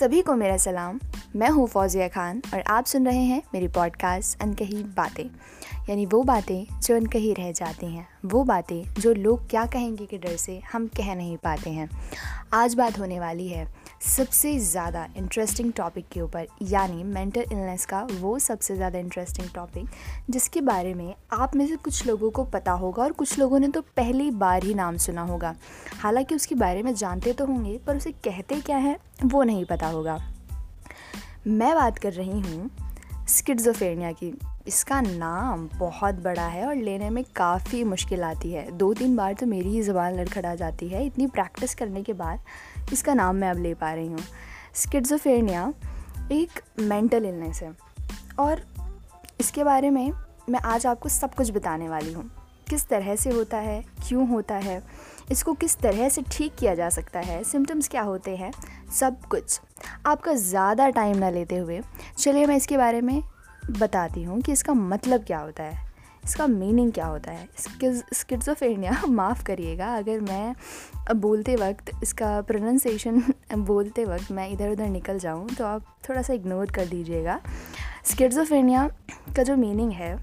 सभी को मेरा सलाम। मैं हूँ फौजिया खान और आप सुन रहे हैं मेरी पॉडकास्ट अनकही बातें। यानी वो बातें जो अनकही रह जाती हैं। वो बातें जो लोग क्या कहेंगे के डर से हम कह नहीं पाते हैं। आज बात होने वाली है सबसे ज़्यादा इंटरेस्टिंग टॉपिक के ऊपर, यानी मेंटल इलनेस का वो सबसे ज़्यादा इंटरेस्टिंग टॉपिक जिसके बारे में आप में से कुछ लोगों को पता होगा और कुछ लोगों ने तो पहली बार ही नाम सुना होगा। हालाँकि उसके बारे में जानते तो होंगे, पर उसे कहते क्या हैं, वो नहीं पता होगा। मैं बात कर रही हूँ स्किड्जोफेनिया की। इसका नाम बहुत बड़ा है और लेने में काफ़ी मुश्किल आती है। दो तीन बार तो मेरी ही ज़बान लड़खड़ा जाती है। इतनी प्रैक्टिस करने के बाद इसका नाम मैं अब ले पा रही हूँ। स्किड्जोफेनिया एक मेंटल इलनेस है और इसके बारे में मैं आज आपको सब कुछ बताने वाली हूँ। किस तरह से होता है, क्यों होता है, इसको किस तरह से ठीक किया जा सकता है सिम्टम्स क्या होते हैं, सब कुछ। आपका ज़्यादा टाइम ना लेते हुए, चलिए मैं इसके बारे में बताती हूँ कि इसका मतलब क्या होता है, इसका मीनिंग क्या होता है। स्किट्सोफेनिया माफ़ करिएगा, अगर मैं बोलते वक्त, इसका प्रोनाउंसिएशन बोलते वक्त मैं इधर उधर निकल जाऊँ तो आप थोड़ा सा इग्नोर कर दीजिएगा। स्किट्सोफेनिया का जो मीनिंग है,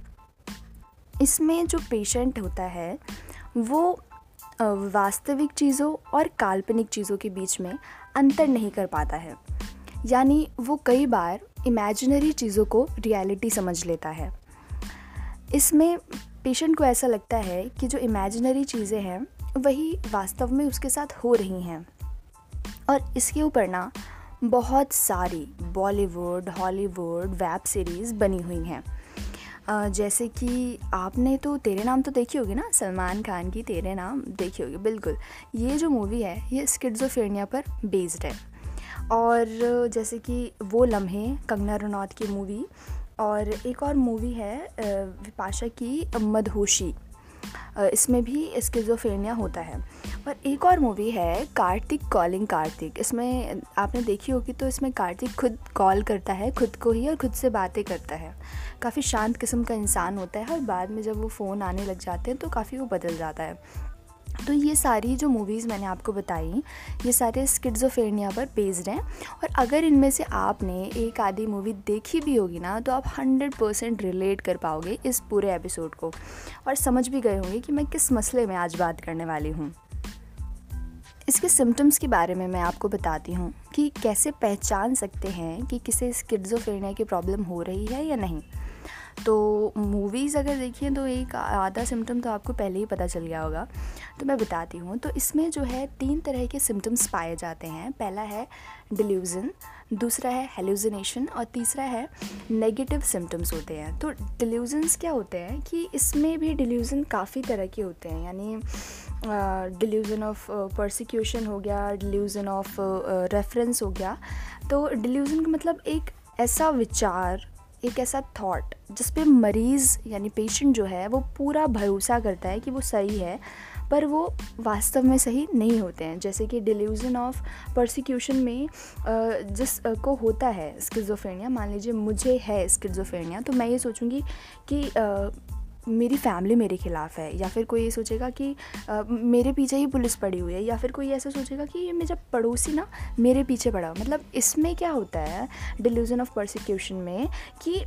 इसमें जो पेशेंट होता है, वो वास्तविक चीज़ों और काल्पनिक चीज़ों के बीच में अंतर नहीं कर पाता है। यानी वो कई बार इमेजिनरी चीज़ों को रियलिटी समझ लेता है। इसमें पेशेंट को ऐसा लगता है कि जो इमेजिनरी चीज़ें हैं, वही वास्तव में उसके साथ हो रही हैं। और इसके ऊपर ना बहुत सारी बॉलीवुड हॉलीवुड वेब सीरीज़ बनी हुई हैं। जैसे कि आपने तो तेरे नाम तो देखी होगी ना? सलमान खान की तेरे नाम देखी होगी, बिल्कुल। ये जो मूवी है, ये स्किड्जोफेनिया पर बेस्ड है। और जैसे कि वो लम्हे, कंगना रनौत की मूवी और एक और मूवी है विपाशा की मदहोशी। इसमें भी स्किज़ोफ्रेनिया होता है। और एक और मूवी है, कार्तिक कॉलिंग कार्तिक। इसमें आपने देखी होगी तो इसमें कार्तिक खुद कॉल करता है, खुद को ही और खुद से बातें करता है। काफ़ी शांत किस्म का इंसान होता है और बाद में जब वो फ़ोन आने लग जाते हैं तो काफ़ी वो बदल जाता है। तो ये सारी जो मूवीज़ मैंने आपको बताई, ये सारे स्किड्जोफेनिया पर बेस्ड हैं और अगर इनमें से आपने एक आधी मूवी देखी भी होगी ना तो आप हंड्रेड परसेंट रिलेट कर पाओगे इस पूरे एपिसोड को। और समझ भी गए होंगे कि मैं किस मसले में आज बात करने वाली हूँ। इसके सिम्टम्स के बारे में मैं आपको बताती हूँ कि कैसे पहचान सकते हैं कि किसे स्किड्जोफेनिया की प्रॉब्लम हो रही है या नहीं। तो मूवीज़ अगर देखिए तो एक आधा सिम्टम तो आपको पहले ही पता चल गया होगा। तो मैं बताती हूँ। तो इसमें जो है तीन तरह के सिम्टम्स पाए जाते हैं। पहला है डिल्यूज़न दूसरा है हेल्यूजिनेशन और तीसरा है नेगेटिव सिम्टम्स होते हैं। तो डिल्यूजन्स क्या होते हैं कि इसमें भी डिल्यूज़न काफ़ी तरह के होते हैं। यानी डिल्यूज़न ऑफ़ परसिक्यूशन हो गया डिल्यूज़न ऑफ़ रेफरेंस हो गया। तो डिल्यूज़न का मतलब एक ऐसा विचार एक ऐसा थॉट जिस पे मरीज़ यानी पेशेंट जो है वो पूरा भरोसा करता है कि वो सही है, पर वो वास्तव में सही नहीं होते हैं। जैसे कि डिल्यूज़न ऑफ़ प्रोसिक्यूशन में जिस को होता है स्किज़ोफ्रेनिया मान लीजिए मुझे है स्किज़ोफ्रेनिया तो मैं ये सोचूँगी कि मेरी फैमिली मेरे खिलाफ़ है या फिर कोई ये सोचेगा कि आ, मेरे पीछे ही पुलिस पड़ी हुई है या फिर कोई ऐसा सोचेगा कि ये मेरा पड़ोसी ना मेरे पीछे पड़ा मतलब इसमें क्या होता है डिल्यूजन ऑफ़ परसिक्यूशन में कि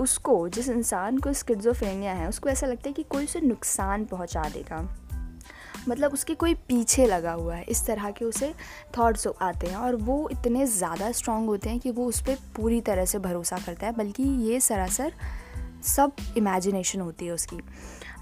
उसको जिस इंसान को स्किड्जोफ्रेनिया है उसको ऐसा लगता है कि कोई उसे नुकसान पहुँचा देगा। मतलब उसके कोई पीछे लगा हुआ है इस तरह के उसे थॉट्स आते हैं और वो इतने ज़्यादा स्ट्रॉन्ग होते हैं कि वो उस पर पूरी तरह से भरोसा करता है बल्कि ये सरासर सब इमेजिनेशन होती है उसकी।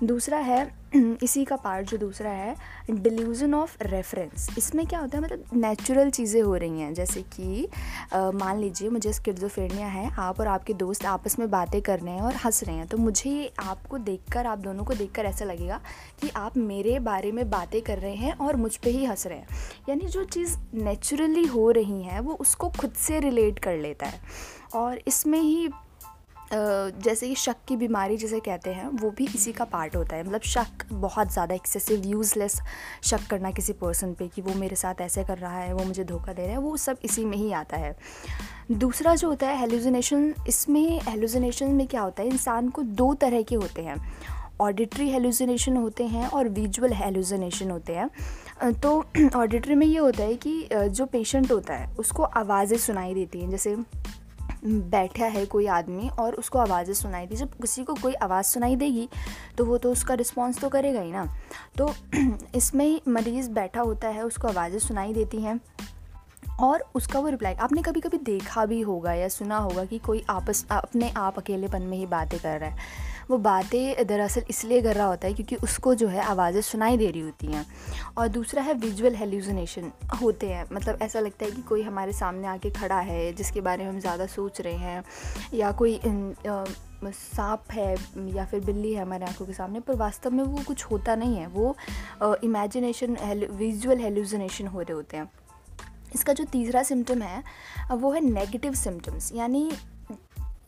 दूसरा है, इसी का पार्ट जो दूसरा है डिल्यूज़न ऑफ़ रेफरेंस इसमें क्या होता है मतलब नेचुरल चीज़ें हो रही हैं, जैसे कि मान लीजिए मुझे स्किड्जोफ्रेनिया है, आप और आपके दोस्त आपस में बातें कर रहे हैं और हंस रहे हैं तो मुझे आपको देखकर, आप दोनों को देखकर ऐसा लगेगा कि आप मेरे बारे में बातें कर रहे हैं और मुझ पर ही हंस रहे हैं। यानी जो चीज़ नेचुरली हो रही हैं, वो उसको खुद से रिलेट कर लेता है। और इसमें ही जैसे कि शक की बीमारी जिसे कहते हैं, वो भी इसी का पार्ट होता है। मतलब शक बहुत ज़्यादा एक्सेसिव यूज़लेस शक करना किसी पर्सन पे कि वो मेरे साथ ऐसे कर रहा है, वो मुझे धोखा दे रहा है, वो सब इसी में ही आता है। दूसरा जो होता है हेलुजिनेशन इसमें हेलुजिनेशन में क्या होता है, इंसान को दो तरह के होते हैं। ऑडिटरी हेलुसिनेशन होते हैं और विजुअल हेलुसिनेशन होते हैं। तो ऑडिटरी में ये होता है कि जो पेशेंट होता है, उसको आवाज़ें सुनाई देती हैं। जैसे बैठा है कोई आदमी और उसको आवाज़ें सुनाई दी। जब किसी को कोई आवाज़ सुनाई देगी तो वो तो उसका रिस्पॉन्स तो करेगा ही ना। तो इसमें ही मरीज़ बैठा होता है, उसको आवाज़ें सुनाई देती हैं और उसका वो रिप्लाई आपने कभी कभी देखा भी होगा या सुना होगा कि कोई आपस, अपने आप अकेलेपन में ही बातें कर रहा है? वो बातें दरअसल इसलिए कर रहा होता है क्योंकि उसको जो है आवाज़ें सुनाई दे रही होती हैं। और दूसरा है विजुअल हेल्यूजनेशन होते हैं। मतलब ऐसा लगता है कि कोई हमारे सामने आके खड़ा है, जिसके बारे में हम ज़्यादा सोच रहे हैं, या कोई सांप है या फिर बिल्ली है हमारे आँखों के सामने, पर वास्तव में वो कुछ होता नहीं है। वो इमेजिनेशन विजुअल हेल्यूजनेशन हो रहे होते हैं। इसका जो तीसरा सिम्टम है, वो है नेगेटिव सिम्टम्स यानी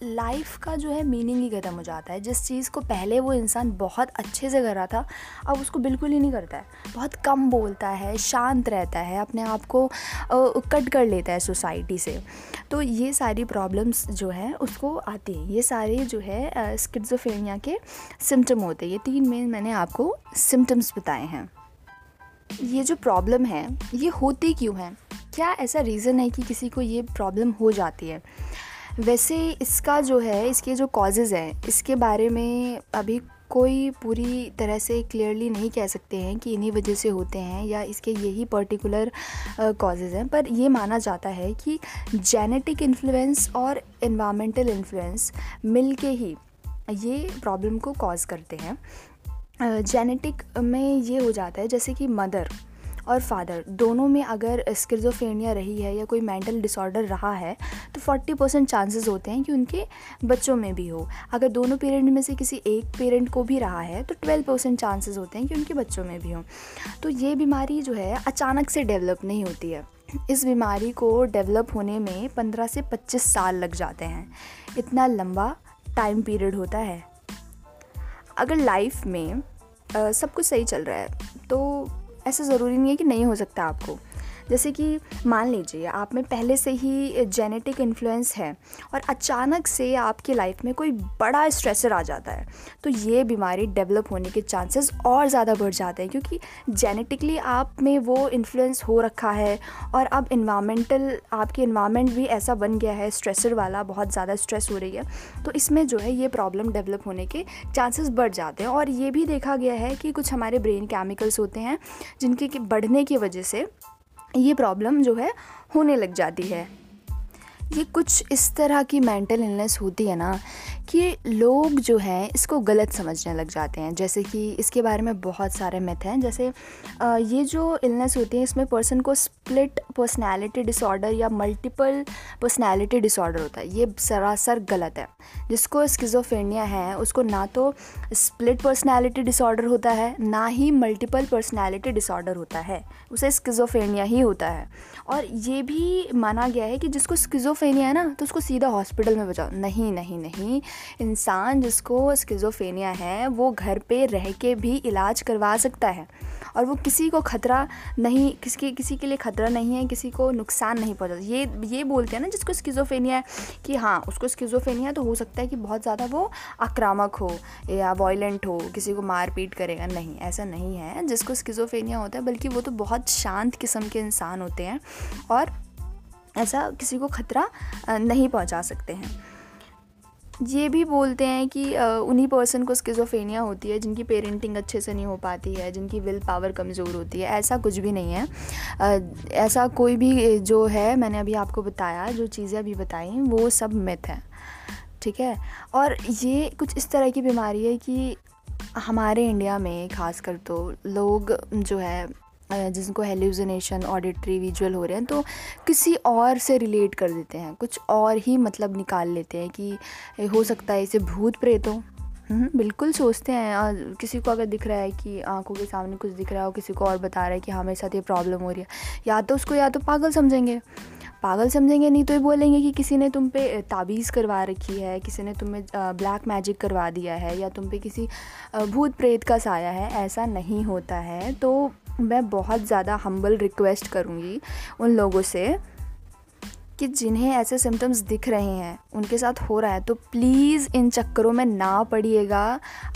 लाइफ का जो है मीनिंग ही ख़त्म हो जाता है। जिस चीज़ को पहले वो इंसान बहुत अच्छे से कर रहा था, अब उसको बिल्कुल ही नहीं करता है। बहुत कम बोलता है, शांत रहता है, अपने आप को कट कर लेता है सोसाइटी से। तो ये सारी प्रॉब्लम्स जो है, उसको आती हैं। ये सारे जो है स्किट्जोफेनिया के सिम्टम होते हैं। ये तीन मेन मैंने आपको सिम्टम्स बताए हैं। ये जो प्रॉब्लम है, ये होती क्यों है? क्या ऐसा रीज़न है कि किसी को ये प्रॉब्लम हो जाती है? वैसे इसका जो है, इसके जो कॉजेज़ हैं, इसके बारे में अभी कोई पूरी तरह से क्लियरली नहीं कह सकते हैं कि इन्हीं वजह से होते हैं या इसके यही पर्टिकुलर कॉजेज़ हैं। पर ये माना जाता है कि जेनेटिक इन्फ्लुएंस और इन्वामेंटल इन्फ्लुएंस मिल के ही ये प्रॉब्लम को कॉज करते हैं। जेनेटिक में ये हो जाता है जैसे कि मदर और फादर दोनों में अगर स्किज़ोफ्रेनिया रही है या कोई मेंटल डिसऑर्डर रहा है तो 40 परसेंट चांसेस होते हैं कि उनके बच्चों में भी हो। अगर दोनों पेरेंट में से किसी एक पेरेंट को भी रहा है तो 12 परसेंट चांसेस होते हैं कि उनके बच्चों में भी हो। तो ये बीमारी जो है अचानक से डेवलप नहीं होती है। इस बीमारी को डेवलप होने में 15 से 25 साल लग जाते हैं। इतना लंबा टाइम पीरियड होता है। अगर लाइफ में आ, सब कुछ सही चल रहा है तो ऐसा ज़रूरी नहीं है कि नहीं हो सकता आपको। जैसे कि मान लीजिए, आप में पहले से ही जेनेटिक इन्फ्लुएंस है और अचानक से आपकी लाइफ में कोई बड़ा स्ट्रेसर आ जाता है तो ये बीमारी डेवलप होने के चांसेस और ज़्यादा बढ़ जाते हैं क्योंकि जेनेटिकली आप में वो इन्फ्लुएंस हो रखा है और अब इन्वामेंटल आपके इन्वामेंट भी ऐसा बन गया है स्ट्रेसर वाला बहुत ज़्यादा स्ट्रेस हो रही है तो इसमें जो है ये प्रॉब्लम डेवलप होने के चांसेस बढ़ जाते हैं। और ये भी देखा गया है कि कुछ हमारे ब्रेन केमिकल्स होते हैं जिनके बढ़ने की वजह से ये प्रॉब्लम जो है होने लग जाती है। ये कुछ इस तरह की मेंटल इलनेस होती है ना कि लोग जो हैं, इसको गलत समझने लग जाते हैं। जैसे कि इसके बारे में बहुत सारे मिथ हैं। जैसे ये जो इलनेस होती है, इसमें पर्सन को स्प्लिट पर्सनैलिटी डिसऑर्डर या मल्टीपल पर्सनैलिटी डिसऑर्डर होता है। ये सरासर गलत है। जिसको स्किज़ोफ्रेनिया है, उसको ना तो स्प्लिट पर्सनैलिटी डिसऑर्डर होता है, ना ही मल्टीपल पर्सनैलिटी डिसऑर्डर होता है। उसे स्किज़ोफ्रेनिया ही होता है। और ये भी माना गया है कि जिसको स्किज़ोफ्रेनिया है ना तो उसको सीधा हॉस्पिटल में बचाओ नहीं नहीं नहीं। इंसान जिसको स्किज़ोफ्रेनिया है, वो घर पे रह के भी इलाज करवा सकता है। और वो किसी को ख़तरा नहीं किसी किसी के लिए ख़तरा नहीं है, किसी को नुकसान नहीं पहुँचा। ये ये बोलते हैं ना, जिसको स्किज़ोफ्रेनिया है कि हाँ उसको स्किज़ोफ्रेनिया तो हो सकता है कि बहुत ज़्यादा वो आक्रामक हो या वॉयलेंट हो, किसी को मार पीट करेगा। नहीं, ऐसा नहीं है। जिसको स्किज़ोफ्रेनिया होता है, बल्कि वो तो बहुत शांत किस्म के इंसान होते हैं। और ऐसा किसी को ख़तरा नहीं पहुँचा सकते हैं। ये भी बोलते हैं कि उन्हीं पर्सन को स्किज़ोफ्रेनिया होती है, जिनकी पेरेंटिंग अच्छे से नहीं हो पाती है, जिनकी विल पावर कमज़ोर होती है, ऐसा कुछ भी नहीं है। ऐसा कोई भी जो है, मैंने अभी आपको बताया, जो चीज़ें अभी बताई, वो सब मिथ है, ठीक है? और ये कुछ इस तरह की बीमारी है कि हमारे इंडिया में, ख़ासकर तो लोग जो है जिनको हेल्यूजनेशन ऑडिटरी विजुअल हो रहे हैं तो किसी और से रिलेट कर देते हैं। कुछ और ही मतलब निकाल लेते हैं कि हो सकता है इसे भूत प्रेत हो। हम्म, बिल्कुल सोचते हैं। किसी को अगर दिख रहा है कि आँखों के सामने कुछ दिख रहा है और किसी को और बता रहा है कि हाँ मेरे साथ ये प्रॉब्लम हो रही है या तो उसको या तो पागल समझेंगे। पागल समझेंगे नहीं तो ये बोलेंगे कि किसी ने तुम पे ताबीज़ करवा रखी है किसी ने तुम्हें ब्लैक मैजिक करवा दिया है या तुम पे किसी भूत प्रेत का साया है ऐसा नहीं होता है। तो मैं बहुत ज़्यादा हम्बल रिक्वेस्ट करूँगी उन लोगों से कि जिन्हें ऐसे सिम्टम्स दिख रहे हैं, उनके साथ हो रहा है तो प्लीज़ इन चक्करों में ना पड़िएगा।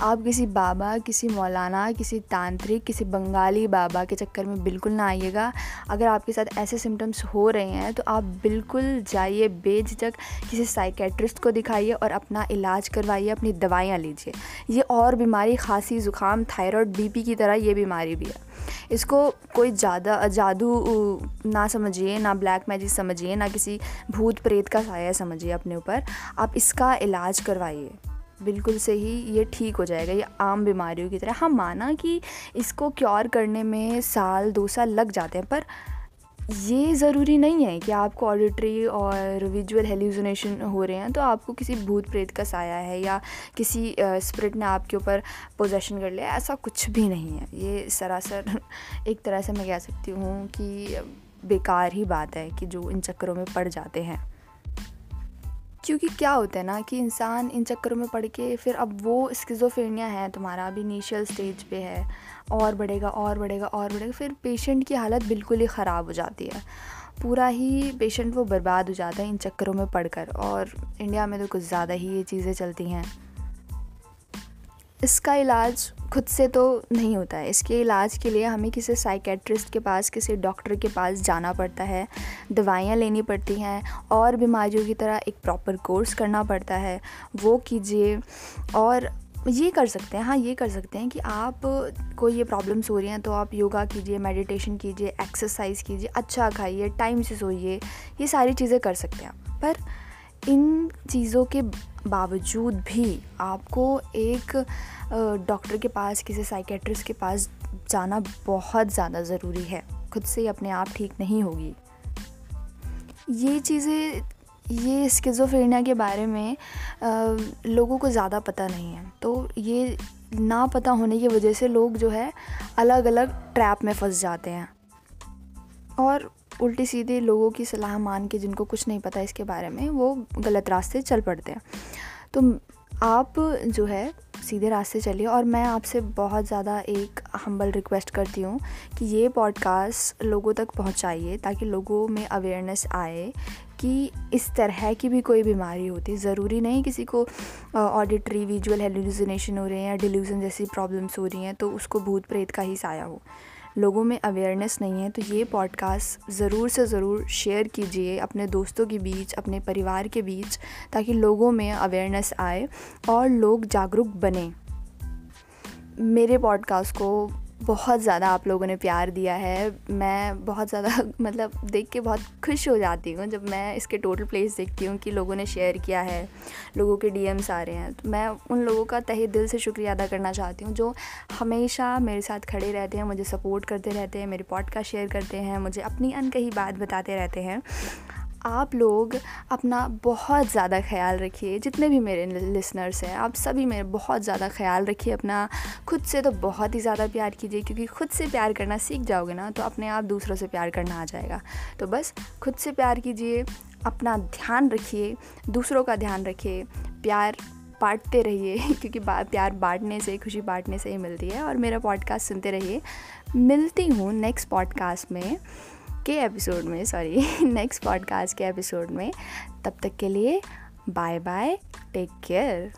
आप किसी बाबा, किसी मौलाना, किसी तांत्रिक, किसी बंगाली बाबा के चक्कर में बिल्कुल ना आइएगा। अगर आपके साथ ऐसे सिम्टम्स हो रहे हैं तो आप बिल्कुल जाइए, बेझिझक किसी साइकेट्रिस्ट को दिखाइए और अपना इलाज करवाइए, अपनी दवाइयाँ लीजिए। ये और बीमारी खांसी, ज़ुकाम, थायराइड बीपी की तरह ये बीमारी भी है। इसको कोई ज़्यादा जादू ना समझिए ना ब्लैक मैजिक समझिए ना किसी भूत प्रेत का साया समझिए अपने ऊपर आप इसका इलाज करवाइए। बिल्कुल से ही ये ठीक हो जाएगा ये आम बीमारियों की तरह। हम हाँ, माना कि इसको क्योर करने में साल दो साल लग जाते हैं पर ये ज़रूरी नहीं है कि आपको ऑडिटरी और विजुअल हेल्यूजनेशन हो रहे हैं तो आपको किसी भूत प्रेत का साया है या किसी स्प्रिट ने आपके ऊपर पोजेशन कर लिया, ऐसा कुछ भी नहीं है। ये सरासर एक तरह से मैं कह सकती हूँ कि बेकार ही बात है कि जो इन चक्करों में पड़ जाते हैं। क्योंकि क्या होता है ना कि इंसान इन चक्करों में पड़ के फिर अब वो स्किज़ोफ्रेनिया है तुम्हारा, अभी इनिशियल स्टेज पे है, और बढ़ेगा और बढ़ेगा और बढ़ेगा, फिर पेशेंट की हालत बिल्कुल ही ख़राब हो जाती है। पूरा ही पेशेंट वो बर्बाद हो जाता है इन चक्करों में पढ़कर और इंडिया में तो कुछ ज़्यादा ही ये चीज़ें चलती हैं। इसका इलाज खुद से तो नहीं होता है। इसके इलाज के लिए हमें किसी साइकेट्रिस्ट के पास, किसी डॉक्टर के पास जाना पड़ता है, दवाइयाँ लेनी पड़ती हैं और बीमारियों की तरह एक प्रॉपर कोर्स करना पड़ता है। वो कीजिए और ये कर सकते हैं हाँ ये कर सकते हैं कि आप कोई ये प्रॉब्लम्स हो रही हैं तो आप योगा कीजिए मेडिटेशन कीजिए एक्सरसाइज कीजिए अच्छा खाइए टाइम से सोइए, ये सारी चीज़ें कर सकते हैं पर इन चीज़ों के बावजूद भी आपको एक डॉक्टर के पास किसी साइकेट्रिस्ट के पास जाना बहुत ज़्यादा ज़रूरी है। खुद से अपने आप ठीक नहीं होगी। ये चीज़ें ये स्किज़ोफ्रेनिया के बारे में आ, लोगों को ज़्यादा पता नहीं है। तो ये ना पता होने की वजह से लोग जो है अलग अलग ट्रैप में फंस जाते हैं। और उल्टी सीधे लोगों की सलाह मान के, जिनको कुछ नहीं पता इसके बारे में, वो गलत रास्ते चल पड़ते हैं। तो आप जो है, सीधे रास्ते चलिए और मैं आपसे बहुत ज़्यादा एक हम्बल रिक्वेस्ट करती हूँ कि ये पॉडकास्ट लोगों तक पहुँचाइए, ताकि लोगों में अवेयरनेस आए कि इस तरह की भी कोई बीमारी होती है। ज़रूरी नहीं किसी को ऑडिटरी विजुअल हेलुसिनेशन हो रहे हैं या डिल्यूज़न जैसी प्रॉब्लम्स हो रही हैं तो उसको भूत प्रेत का ही साया हो। लोगों में अवेयरनेस नहीं है तो ये पॉडकास्ट ज़रूर से ज़रूर शेयर कीजिए अपने दोस्तों के बीच, अपने परिवार के बीच, ताकि लोगों में अवेयरनेस आए और लोग जागरूक बने। मेरे पॉडकास्ट को बहुत ज़्यादा आप लोगों ने प्यार दिया है। मैं बहुत ज़्यादा मतलब देख के बहुत खुश हो जाती हूँ जब मैं इसके टोटल प्लेस देखती हूँ कि लोगों ने शेयर किया है, लोगों के डीएम्स आ रहे हैं। तो मैं उन लोगों का तहे दिल से शुक्रिया अदा करना चाहती हूँ जो हमेशा मेरे साथ खड़े रहते हैं, मुझे सपोर्ट करते रहते हैं, मेरे पॉडकास्ट शेयर करते हैं, मुझे अपनी अनकही बात बताते रहते हैं। आप लोग अपना बहुत ज़्यादा ख्याल रखिए जितने भी मेरे लिसनर्स हैं आप सभी मेरे बहुत ज़्यादा ख्याल रखिए अपना। खुद से तो बहुत ही ज़्यादा प्यार कीजिए क्योंकि खुद से प्यार करना सीख जाओगे ना तो अपने आप दूसरों से प्यार करना आ जाएगा। तो बस खुद से प्यार कीजिए अपना ध्यान रखिए दूसरों का ध्यान रखिए प्यार बांटते रहिए क्योंकि बा, प्यार बांटने से खुशी बांटने से ही मिलती है और मेरा पॉडकास्ट सुनते रहिए। मिलती हूँ नेक्स्ट पॉडकास्ट में। के एपिसोड में सॉरी नेक्स्ट पॉडकास्ट के एपिसोड में, तब तक के लिए बाय बाय टेक केयर